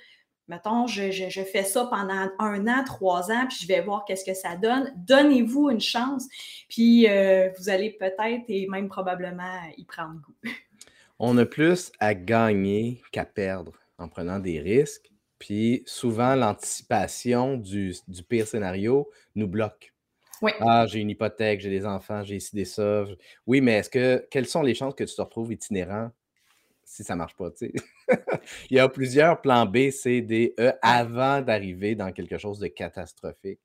mettons, je, fais ça pendant un an, trois ans, puis je vais voir qu'est-ce que ça donne. Donnez-vous une chance, puis euh, vous allez peut-être et même probablement y prendre goût. On a plus à gagner qu'à perdre en prenant des risques, puis souvent l'anticipation du, pire scénario nous bloque. Oui. Ah, j'ai une hypothèque, j'ai des enfants, j'ai ici des ça. Oui, mais est-ce que quelles sont les chances que tu te retrouves itinérant si ça ne marche pas? Il y a plusieurs plans B, C, D, E avant d'arriver dans quelque chose de catastrophique.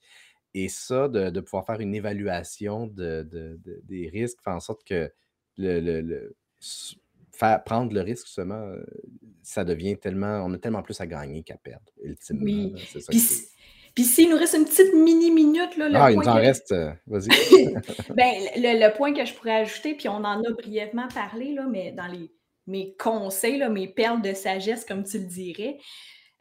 Et ça, de, pouvoir faire une évaluation des risques, faire en sorte que le, faire, prendre le risque, justement, ça devient tellement. On a tellement plus à gagner qu'à perdre, ultimement. Oui. Puis s'il nous reste une petite mini-minute, là, ah, il nous en reste, euh, vas-y. ben, le, le, point que je pourrais ajouter, puis on en a brièvement parlé, là, mais dans les mes conseils, mes perles de sagesse, comme tu le dirais.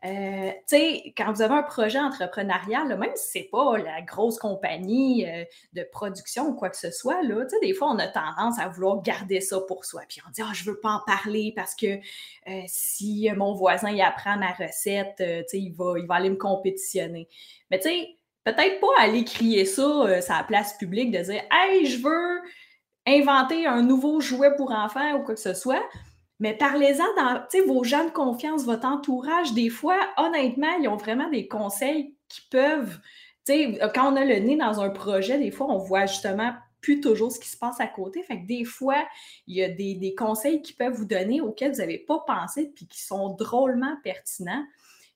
Euh, tu sais, quand vous avez un projet entrepreneurial, même si ce n'est pas la grosse compagnie euh, de production ou quoi que ce soit, là, des fois, on a tendance à vouloir garder ça pour soi. Puis on dit, ah, je ne veux pas en parler parce que euh, si mon voisin il apprend ma recette, il va, il va aller me compétitionner. Mais tu sais, peut-être pas aller crier ça sur la place publique, de dire, hey, je veux inventer un nouveau jouet pour enfants ou quoi que ce soit. Mais parlez-en dans vos gens de confiance, votre entourage. Des fois, honnêtement, ils ont vraiment des conseils qui peuvent. Quand on a le nez dans un projet, des fois, on voit justement plus toujours ce qui se passe à côté. Fait que des fois, il y a des, conseils qui peuvent vous donner auxquels vous n'avez pas pensé puis qui sont drôlement pertinents.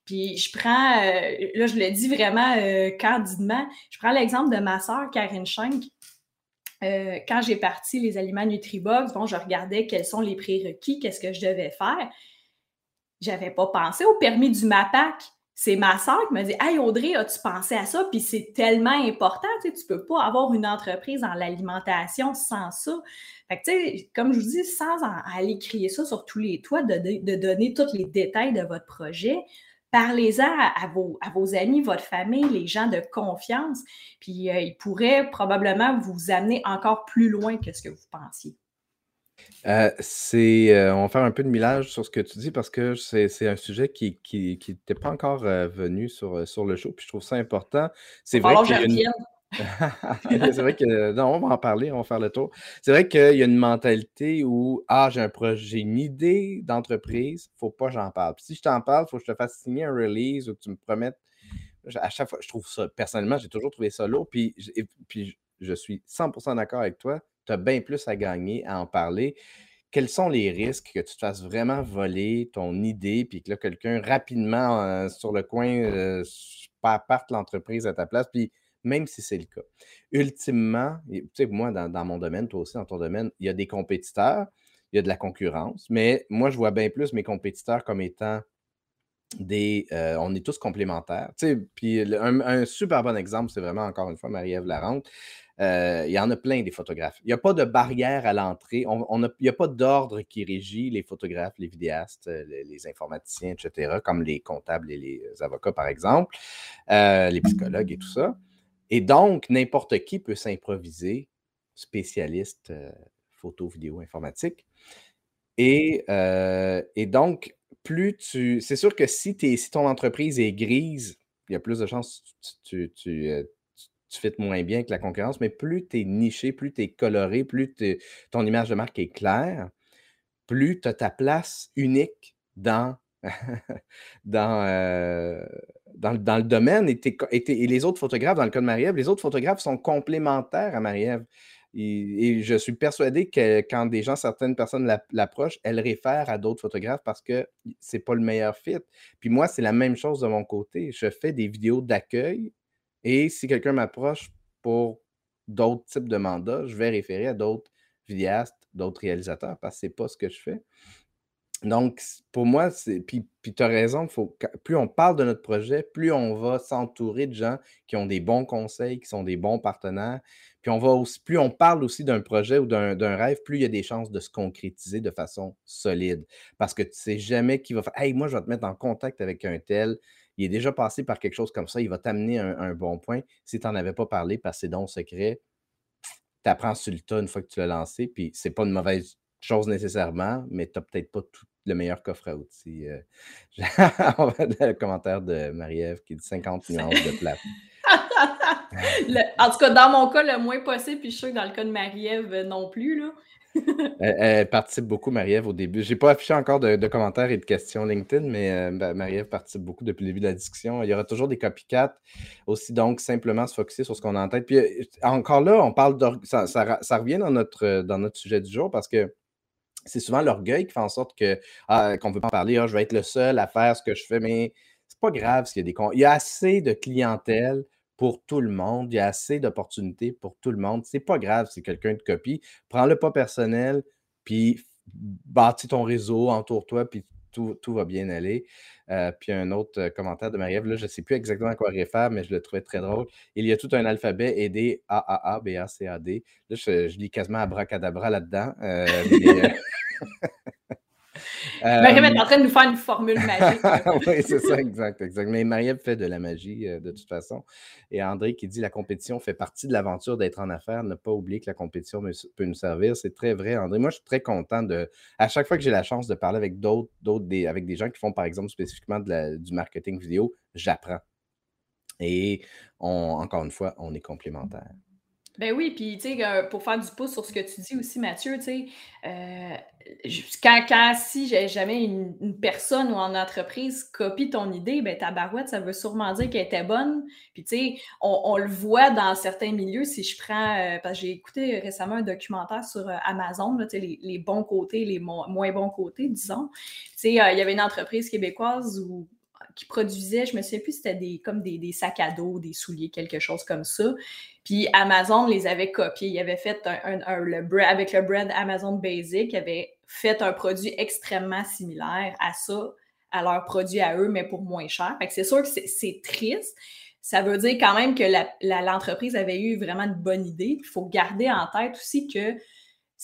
Puis je prends, euh, là, je le dis vraiment euh, candidement, je prends l'exemple de ma sœur Karine Schenk. Euh, quand j'ai parti les aliments Nutribox, bon, je regardais quels sont les prérequis, qu'est-ce que je devais faire. J'avais pas pensé au permis du MAPAC. C'est ma soeur qui m'a dit Hey Audrey, as-tu pensé à ça? Puis c'est tellement important, tu sais, tu peux pas avoir une entreprise dans l'alimentation sans ça. Sais, comme je vous dis, sans aller crier ça sur tous les toits, de donner tous les détails de votre projet, Parlez-en à, vos, à vos amis, votre famille, les gens de confiance, puis euh, ils pourraient probablement vous amener encore plus loin que ce que vous pensiez. Euh, c'est, euh, on va faire un peu de millage sur ce que tu dis parce que c'est, un sujet qui n'était pas encore venu sur, sur le show, puis je trouve ça important. C'est vrai que c'est vrai que, non, on va en parler, on va faire le tour. C'est vrai qu'il y a une mentalité où, ah, j'ai un projet, une idée d'entreprise, faut pas que j'en parle. si je t'en parle, il faut que je te fasse signer un release ou que tu me promettes. À chaque fois, je trouve ça, personnellement, j'ai toujours trouvé ça lourd. Puis, puis je suis 100% d'accord avec toi. Tu as bien plus à gagner à en parler. Quels sont les risques que tu te fasses vraiment voler ton idée, puis que là, quelqu'un rapidement euh, sur le coin euh, parte l'entreprise à ta place, puis même si c'est le cas. Ultimement, tu sais, moi, dans, mon domaine, toi aussi, dans ton domaine, il y a des compétiteurs, il y a de la concurrence, mais moi, je vois bien plus mes compétiteurs comme étant des. Euh, on est tous complémentaires. Tu sais, puis un, super bon exemple, c'est vraiment encore une fois Marie-Ève Larente. Euh, il y en a plein des photographes. Il n'y a pas de barrière à l'entrée. On, il n'y a pas d'ordre qui régit les photographes, les vidéastes, euh, les, informaticiens, etc., comme les comptables et les avocats, par exemple, les psychologues et tout ça. Et donc, n'importe qui peut s'improviser spécialiste euh, photo, vidéo, informatique. Et, euh, et, donc, plus tu. C'est sûr que si, si ton entreprise est grise, il y a plus de chances que tu, tu, euh, moins bien que la concurrence, mais plus tu es niché, plus tu es coloré, plus ton image de marque est claire, plus tu as ta place unique dans, dans, dans, le domaine et, et, les autres photographes, dans le cas de Marie-Ève, les autres photographes sont complémentaires à Marie-Ève. Et, je suis persuadé que quand des gens, certaines personnes l'approchent, elles réfèrent à d'autres photographes parce que c'est pas le meilleur fit. Puis moi, c'est la même chose de mon côté. Je fais des vidéos d'accueil et si quelqu'un m'approche pour d'autres types de mandats, je vais référer à d'autres vidéastes, d'autres réalisateurs parce que c'est pas ce que je fais. Donc, pour moi, c'est. Puis, tu as raison, faut... plus on parle de notre projet, plus on va s'entourer de gens qui ont des bons conseils, qui sont des bons partenaires. Puis on va aussi, plus on parle aussi d'un projet ou d'un rêve, plus il y a des chances de se concrétiser de façon solide. Parce que tu ne sais jamais qui va faire Hey, moi, je vais te mettre en contact avec un tel. Il est déjà passé par quelque chose comme ça, il va t'amener un, un, bon point. Si tu n'en avais pas parlé parce que c'est donc secret, tu apprends sur le une fois que tu l'as lancé, puis c'est pas une mauvaise chose nécessairement, mais tu n'as peut-être pas tout le meilleur coffre à outils. Euh, on va le commentaire de Marie-Ève qui dit 50 nuances de plat. en tout cas, dans mon cas, le moins possible, puis je suis sûr que dans le cas de Marie-Ève euh, non plus. Là. elle, participe beaucoup, Marie-Ève, au début. Je n'ai pas affiché encore de, commentaires et de questions LinkedIn, mais euh, Marie-Ève participe beaucoup depuis le début de la discussion. Il y aura toujours des copycats aussi, donc simplement se focaliser sur ce qu'on a en tête. Puis encore là, on parle de ça, ça, revient dans notre, dans notre sujet du jour parce que c'est souvent l'orgueil qui fait en sorte que ah, qu'on ne veut pas en parler. Ah, je vais être le seul à faire ce que je fais, mais c'est pas grave s'il y a des Il y a assez de clientèle pour tout le monde. Il y a assez d'opportunités pour tout le monde. C'est pas grave si quelqu'un te copie. Prends-le pas personnel, puis bâtis ton réseau, entoure-toi, puis tout, va bien aller. Euh, puis un autre euh, commentaire de Marie-Ève, là, je ne sais plus exactement à quoi réfère, mais je le trouvais très drôle. Il y a tout un alphabet aidé A, A, A, B, A, C, A, D. Là, je, lis quasiment abracadabra là-dedans. Euh, Marie-Ève est en train de nous faire une formule magique. oui, c'est ça, exact, exact. Mais Marie-Ève fait de la magie de toute façon. Et André qui dit la compétition fait partie de l'aventure d'être en affaires. Ne pas oublier que la compétition peut nous servir. C'est très vrai, André. Moi, je suis très content de. À chaque fois que j'ai la chance de parler avec d'autres, d'autres des, avec des gens qui font, par exemple, spécifiquement du marketing vidéo, j'apprends. Et encore une fois, on est complémentaires. Ben oui, puis tu sais, euh, pour faire du pouce sur ce que tu dis aussi, Mathieu, tu sais, euh, quand, si jamais une, personne ou en entreprise copie ton idée, ben ta barouette, ça veut sûrement dire qu'elle était bonne. Puis tu sais, on, le voit dans certains milieux. Si je prends, euh, parce que j'ai écouté récemment un documentaire sur Amazon, là, les, les bons côtés, les moins bons côtés, disons. Tu sais, il y avait une entreprise québécoise où qui produisait, je me souviens plus, c'était des, comme des, sacs à dos, des souliers, quelque chose comme ça. Puis Amazon les avait copiés. Il avait fait un, avec le brand Amazon Basic, il avait fait un produit extrêmement similaire à ça, à leur produit à eux, mais pour moins cher. Fait que c'est sûr que c'est triste. Ça veut dire quand même que l'entreprise avait eu vraiment une bonne idée. Il faut garder en tête aussi que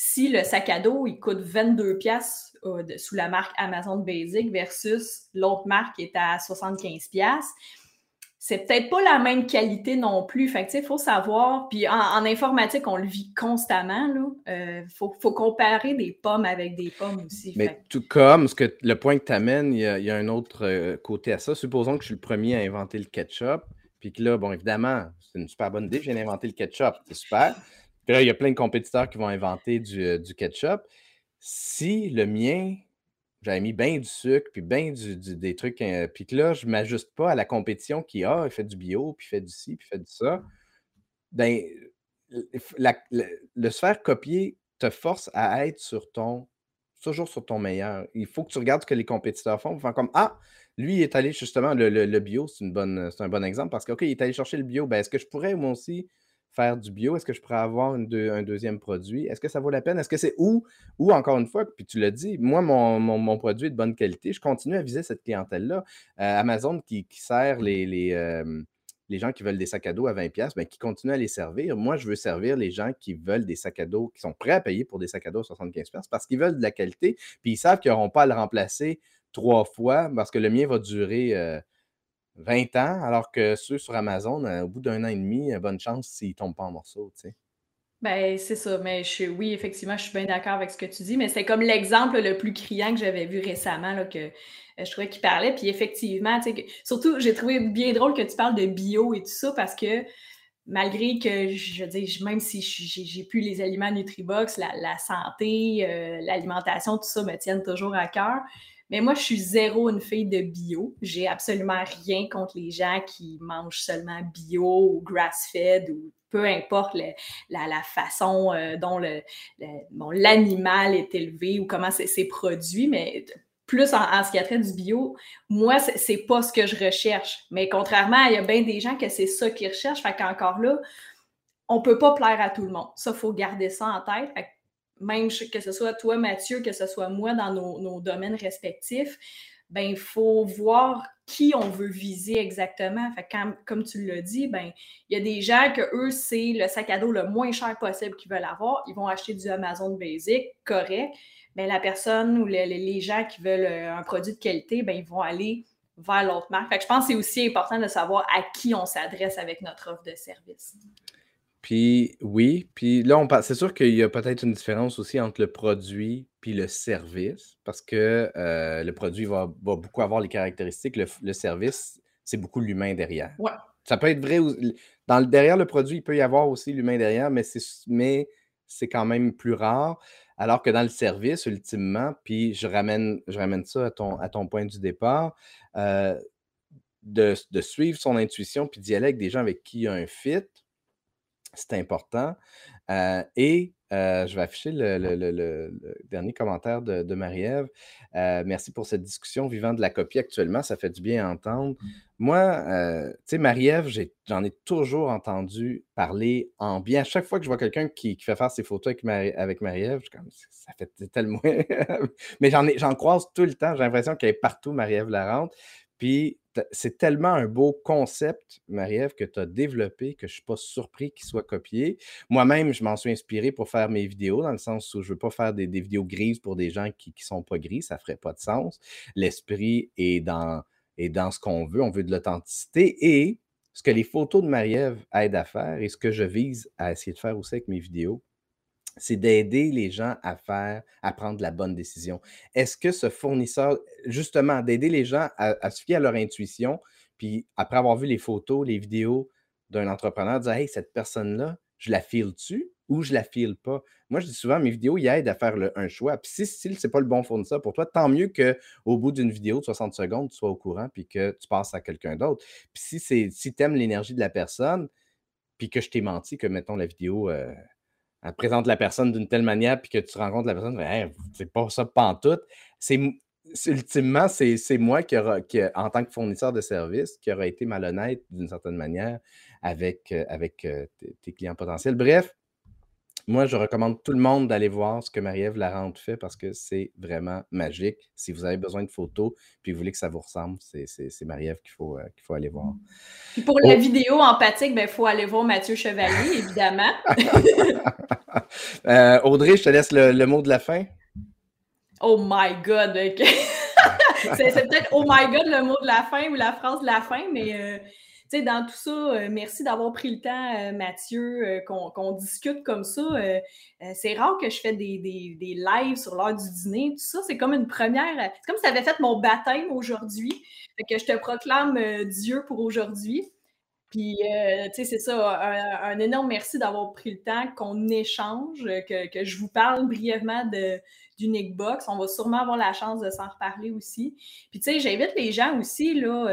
si le sac à dos, il coûte 22 pièces sous la marque Amazon Basic versus l'autre marque qui est à 75$. C'est peut-être pas la même qualité non plus. Fait il faut savoir. Puis en, informatique, on le vit constamment. Il euh, faut, comparer des pommes avec des pommes aussi. Mais tout comme ce que, le point que tu amènes, il y, a, un autre euh, côté à ça. Supposons que je suis le premier à inventer le ketchup. Puis que là, bon, évidemment, c'est une super bonne idée. Je viens d'inventer le ketchup. C'est super. Puis là, il y a plein de compétiteurs qui vont inventer du, euh, ketchup si le mien, j'avais mis bien du sucre, puis bien des trucs, euh, puis que là, je ne m'ajuste pas à la compétition qui, a, ah, fait du bio, puis fait du ci, puis fait du ça, ben, le se faire copier te force à être sur ton, toujours sur ton meilleur. Il faut que tu regardes ce que les compétiteurs font. Comme, ah, lui, il est allé justement, le, le, bio, c'est un bon exemple parce que, OK, il est allé chercher le bio. Ben, est-ce que je pourrais, moi aussi, faire du bio? Est-ce que je pourrais avoir un deuxième produit? Est-ce que ça vaut la peine? Est-ce que c'est où? Ou encore une fois, puis tu l'as dit, moi, mon, produit est de bonne qualité. Je continue à viser cette clientèle-là. Euh, Amazon qui, sert les, les, gens qui veulent des sacs à dos à 20$, ben, qui continue à les servir. Moi, je veux servir les gens qui veulent des sacs à dos, qui sont prêts à payer pour des sacs à dos à 75$ parce qu'ils veulent de la qualité, puis ils savent qu'ils n'auront pas à le remplacer trois fois parce que le mien va durer. Euh, 20 ans, alors que ceux sur Amazon, au bout d'un an et demi, bonne chance s'ils ne tombent pas en morceaux, tu sais. Ben, c'est ça, mais je oui, effectivement, je suis bien d'accord avec ce que tu dis, mais c'est comme l'exemple le plus criant que j'avais vu récemment, là, que euh, je trouvais qu'il parlait. Puis effectivement, sais, surtout, j'ai trouvé bien drôle que tu parles de bio et tout ça parce que malgré que, je veux dire, même si j'ai plus les aliments Nutribox, la, santé, euh, l'alimentation, tout ça me tiennent toujours à cœur. Mais moi, je suis zéro une fille de bio. J'ai absolument rien contre les gens qui mangent seulement bio ou grass-fed ou peu importe la, façon euh, dont l'animal est élevé ou comment c'est produit, mais plus en, ce qui a trait du bio, moi, c'est pas ce que je recherche. Mais contrairement, il y a bien des gens que c'est ça qu'ils recherchent. Fait qu'encore là, on peut pas plaire à tout le monde. Ça, faut garder ça en tête. Même que ce soit toi, Mathieu, que ce soit moi dans nos, domaines respectifs, ben il faut voir qui on veut viser exactement. Comme tu l'as dit, ben il y a des gens que eux, c'est le sac à dos le moins cher possible qu'ils veulent avoir. Ils vont acheter du Amazon Basic, correct. Ben, la personne ou les, gens qui veulent euh, un produit de qualité, ben, ils vont aller vers l'autre marque. je pense que c'est aussi important de savoir à qui on s'adresse avec notre offre de service. Puis oui, puis là, on c'est sûr qu'il y a peut-être une différence aussi entre le produit puis le service, parce que euh, le produit va, beaucoup avoir les caractéristiques, le, service, c'est beaucoup l'humain derrière. Ouais. Ça peut être vrai, dans le, derrière le produit, il peut y avoir aussi l'humain derrière, mais c'est, mais c'est quand même plus rare. Alors que dans le service, ultimement, puis je ramène, je ramène ça à ton, à ton point du départ, euh, de, suivre son intuition puis d'y aller avec des gens avec qui il y a un fit, c'est important. Euh, et euh, je vais afficher le, dernier commentaire de, Marie-Ève. Euh, merci pour cette discussion. Vivant de la copie actuellement, ça fait du bien à entendre. Mmh. Moi, tu sais, Marie-Ève, j'en ai, toujours entendu parler en bien. À chaque fois que je vois quelqu'un qui, fait faire ses photos avec, Marie, avec Marie-Ève, ça fait tellement. Mais j'en croise tout le temps. J'ai l'impression qu'elle est partout, Marie-Ève Larente. Puis c'est tellement un beau concept, Marie-Ève, que tu as développé que je ne suis pas surpris qu'il soit copié. Moi-même, je m'en suis inspiré pour faire mes vidéos, dans le sens où je ne veux pas faire des, vidéos grises pour des gens qui ne sont pas gris, ça ne ferait pas de sens. L'esprit est dans, est dans ce qu'on veut, on veut de l'authenticité. Et ce que les photos de Marie-Ève aident à faire et ce que je vise à essayer de faire aussi avec mes vidéos, c'est d'aider les gens à faire, à prendre la bonne décision. Est-ce que ce fournisseur, justement, d'aider les gens à, se fier à leur intuition, puis après avoir vu les photos, les vidéos d'un entrepreneur, dire Hey, cette personne-là, je la file-tu ou je la file pas? Moi, je dis souvent, mes vidéos, ils aident à faire un choix. Puis si, si ce n'est pas le bon fournisseur pour toi, tant mieux qu'au bout d'une vidéo de 60 secondes, tu sois au courant puis que tu passes à quelqu'un d'autre. Puis si, si tu aimes l'énergie de la personne, puis que je t'ai menti, que mettons la vidéo. Euh, elle présente la personne d'une telle manière, puis que tu rencontres la personne, c'est pas ça pantoute. C'est ultimement, c'est moi qui, aura, en tant que fournisseur de services, qui aura été malhonnête d'une certaine manière avec, euh, euh, tes clients potentiels. Bref, moi, je recommande tout le monde d'aller voir ce que Marie-Ève Larente fait parce que c'est vraiment magique. Si vous avez besoin de photos puis vous voulez que ça vous ressemble, c'est Marie-Ève qu'il faut, euh, qu'il faut aller voir. Puis pour la vidéo empathique, il ben, faut aller voir Mathieu Chevalier, évidemment. Euh, Audrey, je te laisse le, mot de la fin. Oh my God! c'est peut-être Oh my God le mot de la fin ou la phrase de la fin, mais. Euh, dans tout ça, euh, merci d'avoir pris le temps, euh, Mathieu, euh, qu'on discute comme ça. c'est rare que je fais des, des, lives sur l'heure du dîner. Tout ça, c'est comme une première. C'est comme si tu avais fait mon baptême aujourd'hui. que je te proclame Dieu pour aujourd'hui. Puis, tu sais, c'est ça, un, énorme merci d'avoir pris le temps qu'on échange, que, que, je vous parle brièvement de, du Nickbox. On va sûrement avoir la chance de s'en reparler aussi. Puis, tu sais, j'invite les gens aussi, là,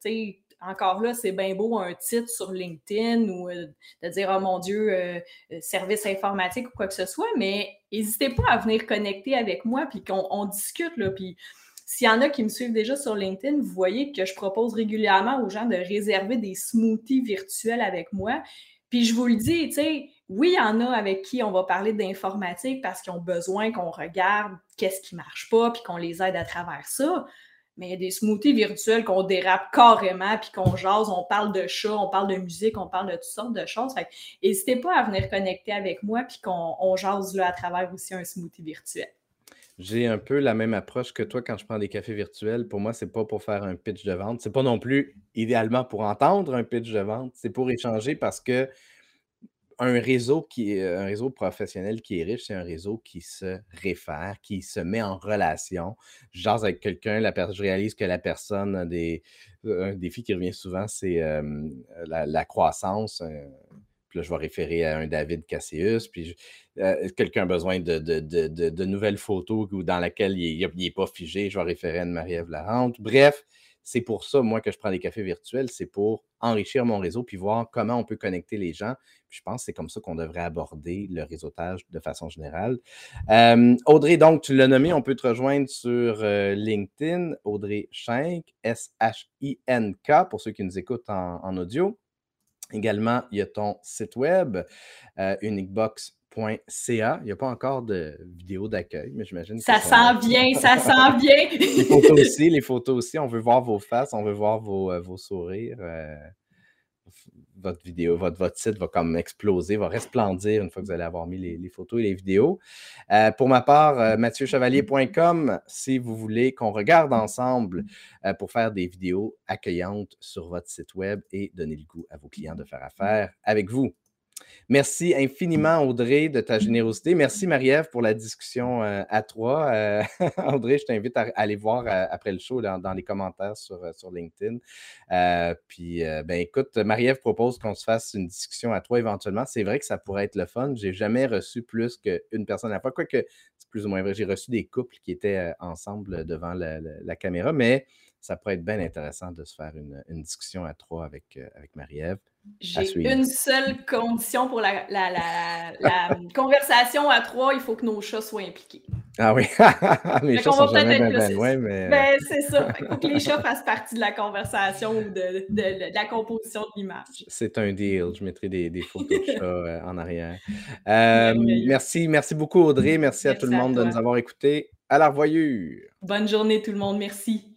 tu sais, encore là, c'est bien beau un titre sur LinkedIn ou euh, de dire, oh mon Dieu, euh, euh, service informatique ou quoi que ce soit, mais n'hésitez pas à venir connecter avec moi puis qu'on discute. Là, puis s'il y en a qui me suivent déjà sur LinkedIn, vous voyez que je propose régulièrement aux gens de réserver des smoothies virtuels avec moi. Puis je vous le dis, tu sais, oui, il y en a avec qui on va parler d'informatique parce qu'ils ont besoin qu'on regarde qu'est-ce qui marche pas puis qu'on les aide à travers ça mais il y a des smoothies virtuels qu'on dérape carrément, puis qu'on jase, on parle de chats, on parle de musique, on parle de toutes sortes de choses. n'hésitez pas à venir connecter avec moi, puis qu'on jase là à travers aussi un smoothie virtuel. J'ai un peu la même approche que toi quand je prends des cafés virtuels. Pour moi, c'est pas pour faire un pitch de vente. C'est pas non plus idéalement pour entendre un pitch de vente. C'est pour échanger parce que un réseau qui est un réseau professionnel qui est riche, c'est un réseau qui se réfère, qui se met en relation. Je jase avec quelqu'un, je réalise que la personne a des. Un défi qui revient souvent, c'est la, croissance. puis là, je vais référer à un David Cassius. Puis quelqu'un a besoin de, nouvelles photos dans lesquelles il n'est pas figé. Je vais référer à Marie-Ève Larente. Bref, c'est pour ça, moi, que je prends des cafés virtuels, c'est pour enrichir mon réseau puis voir comment on peut connecter les gens. je pense que c'est comme ça qu'on devrait aborder le réseautage de façon générale. Audrey, donc, tu l'as nommé, on peut te rejoindre sur euh, LinkedIn, Audrey Schenk, S-H-I-N-K, pour ceux qui nous écoutent en, audio. Également, il y a ton site web, euh, Uniquebox .ca. Il n'y a pas encore de vidéo d'accueil, mais j'imagine que ça s'en vient, ça s'en vient. les photos aussi, les photos aussi. On veut voir vos faces, on veut voir vos, euh, vos sourires. Euh, votre vidéo, votre, votre site va comme exploser, va resplendir une fois que vous allez avoir mis les, photos et les vidéos. Euh, pour ma part, mathieuchevalier.com, si vous voulez qu'on regarde ensemble pour faire des vidéos accueillantes sur votre site web et donner le goût à vos clients de faire affaire avec vous. Merci infiniment, Audrey, de ta générosité. Merci, Marie-Ève, pour la discussion euh, à trois. Euh, Audrey, je t'invite à, aller voir euh, après le show dans, les commentaires sur, LinkedIn. puis, ben écoute, Marie-Ève propose qu'on se fasse une discussion à trois éventuellement. C'est vrai que ça pourrait être le fun. J'ai jamais reçu plus qu'une personne à la fois, quoique c'est plus ou moins vrai. J'ai reçu des couples qui étaient ensemble devant la, caméra, mais ça pourrait être bien intéressant de se faire une, discussion à trois avec, avec Marie-Ève. J'ai une seule condition pour la, conversation à trois, il faut que nos chats soient impliqués. Ah oui, mes chats sont jamais ben, ben, ouais, mais... Ben, c'est ça. Il faut que les chats fassent partie de la conversation ou de, la composition de l'image. C'est un deal. Je mettrai des, photos de chats euh, en arrière. Euh, merci, merci beaucoup Audrey. Merci, à tout le monde de nous avoir écoutés. À la revoyure. Bonne journée tout le monde. Merci.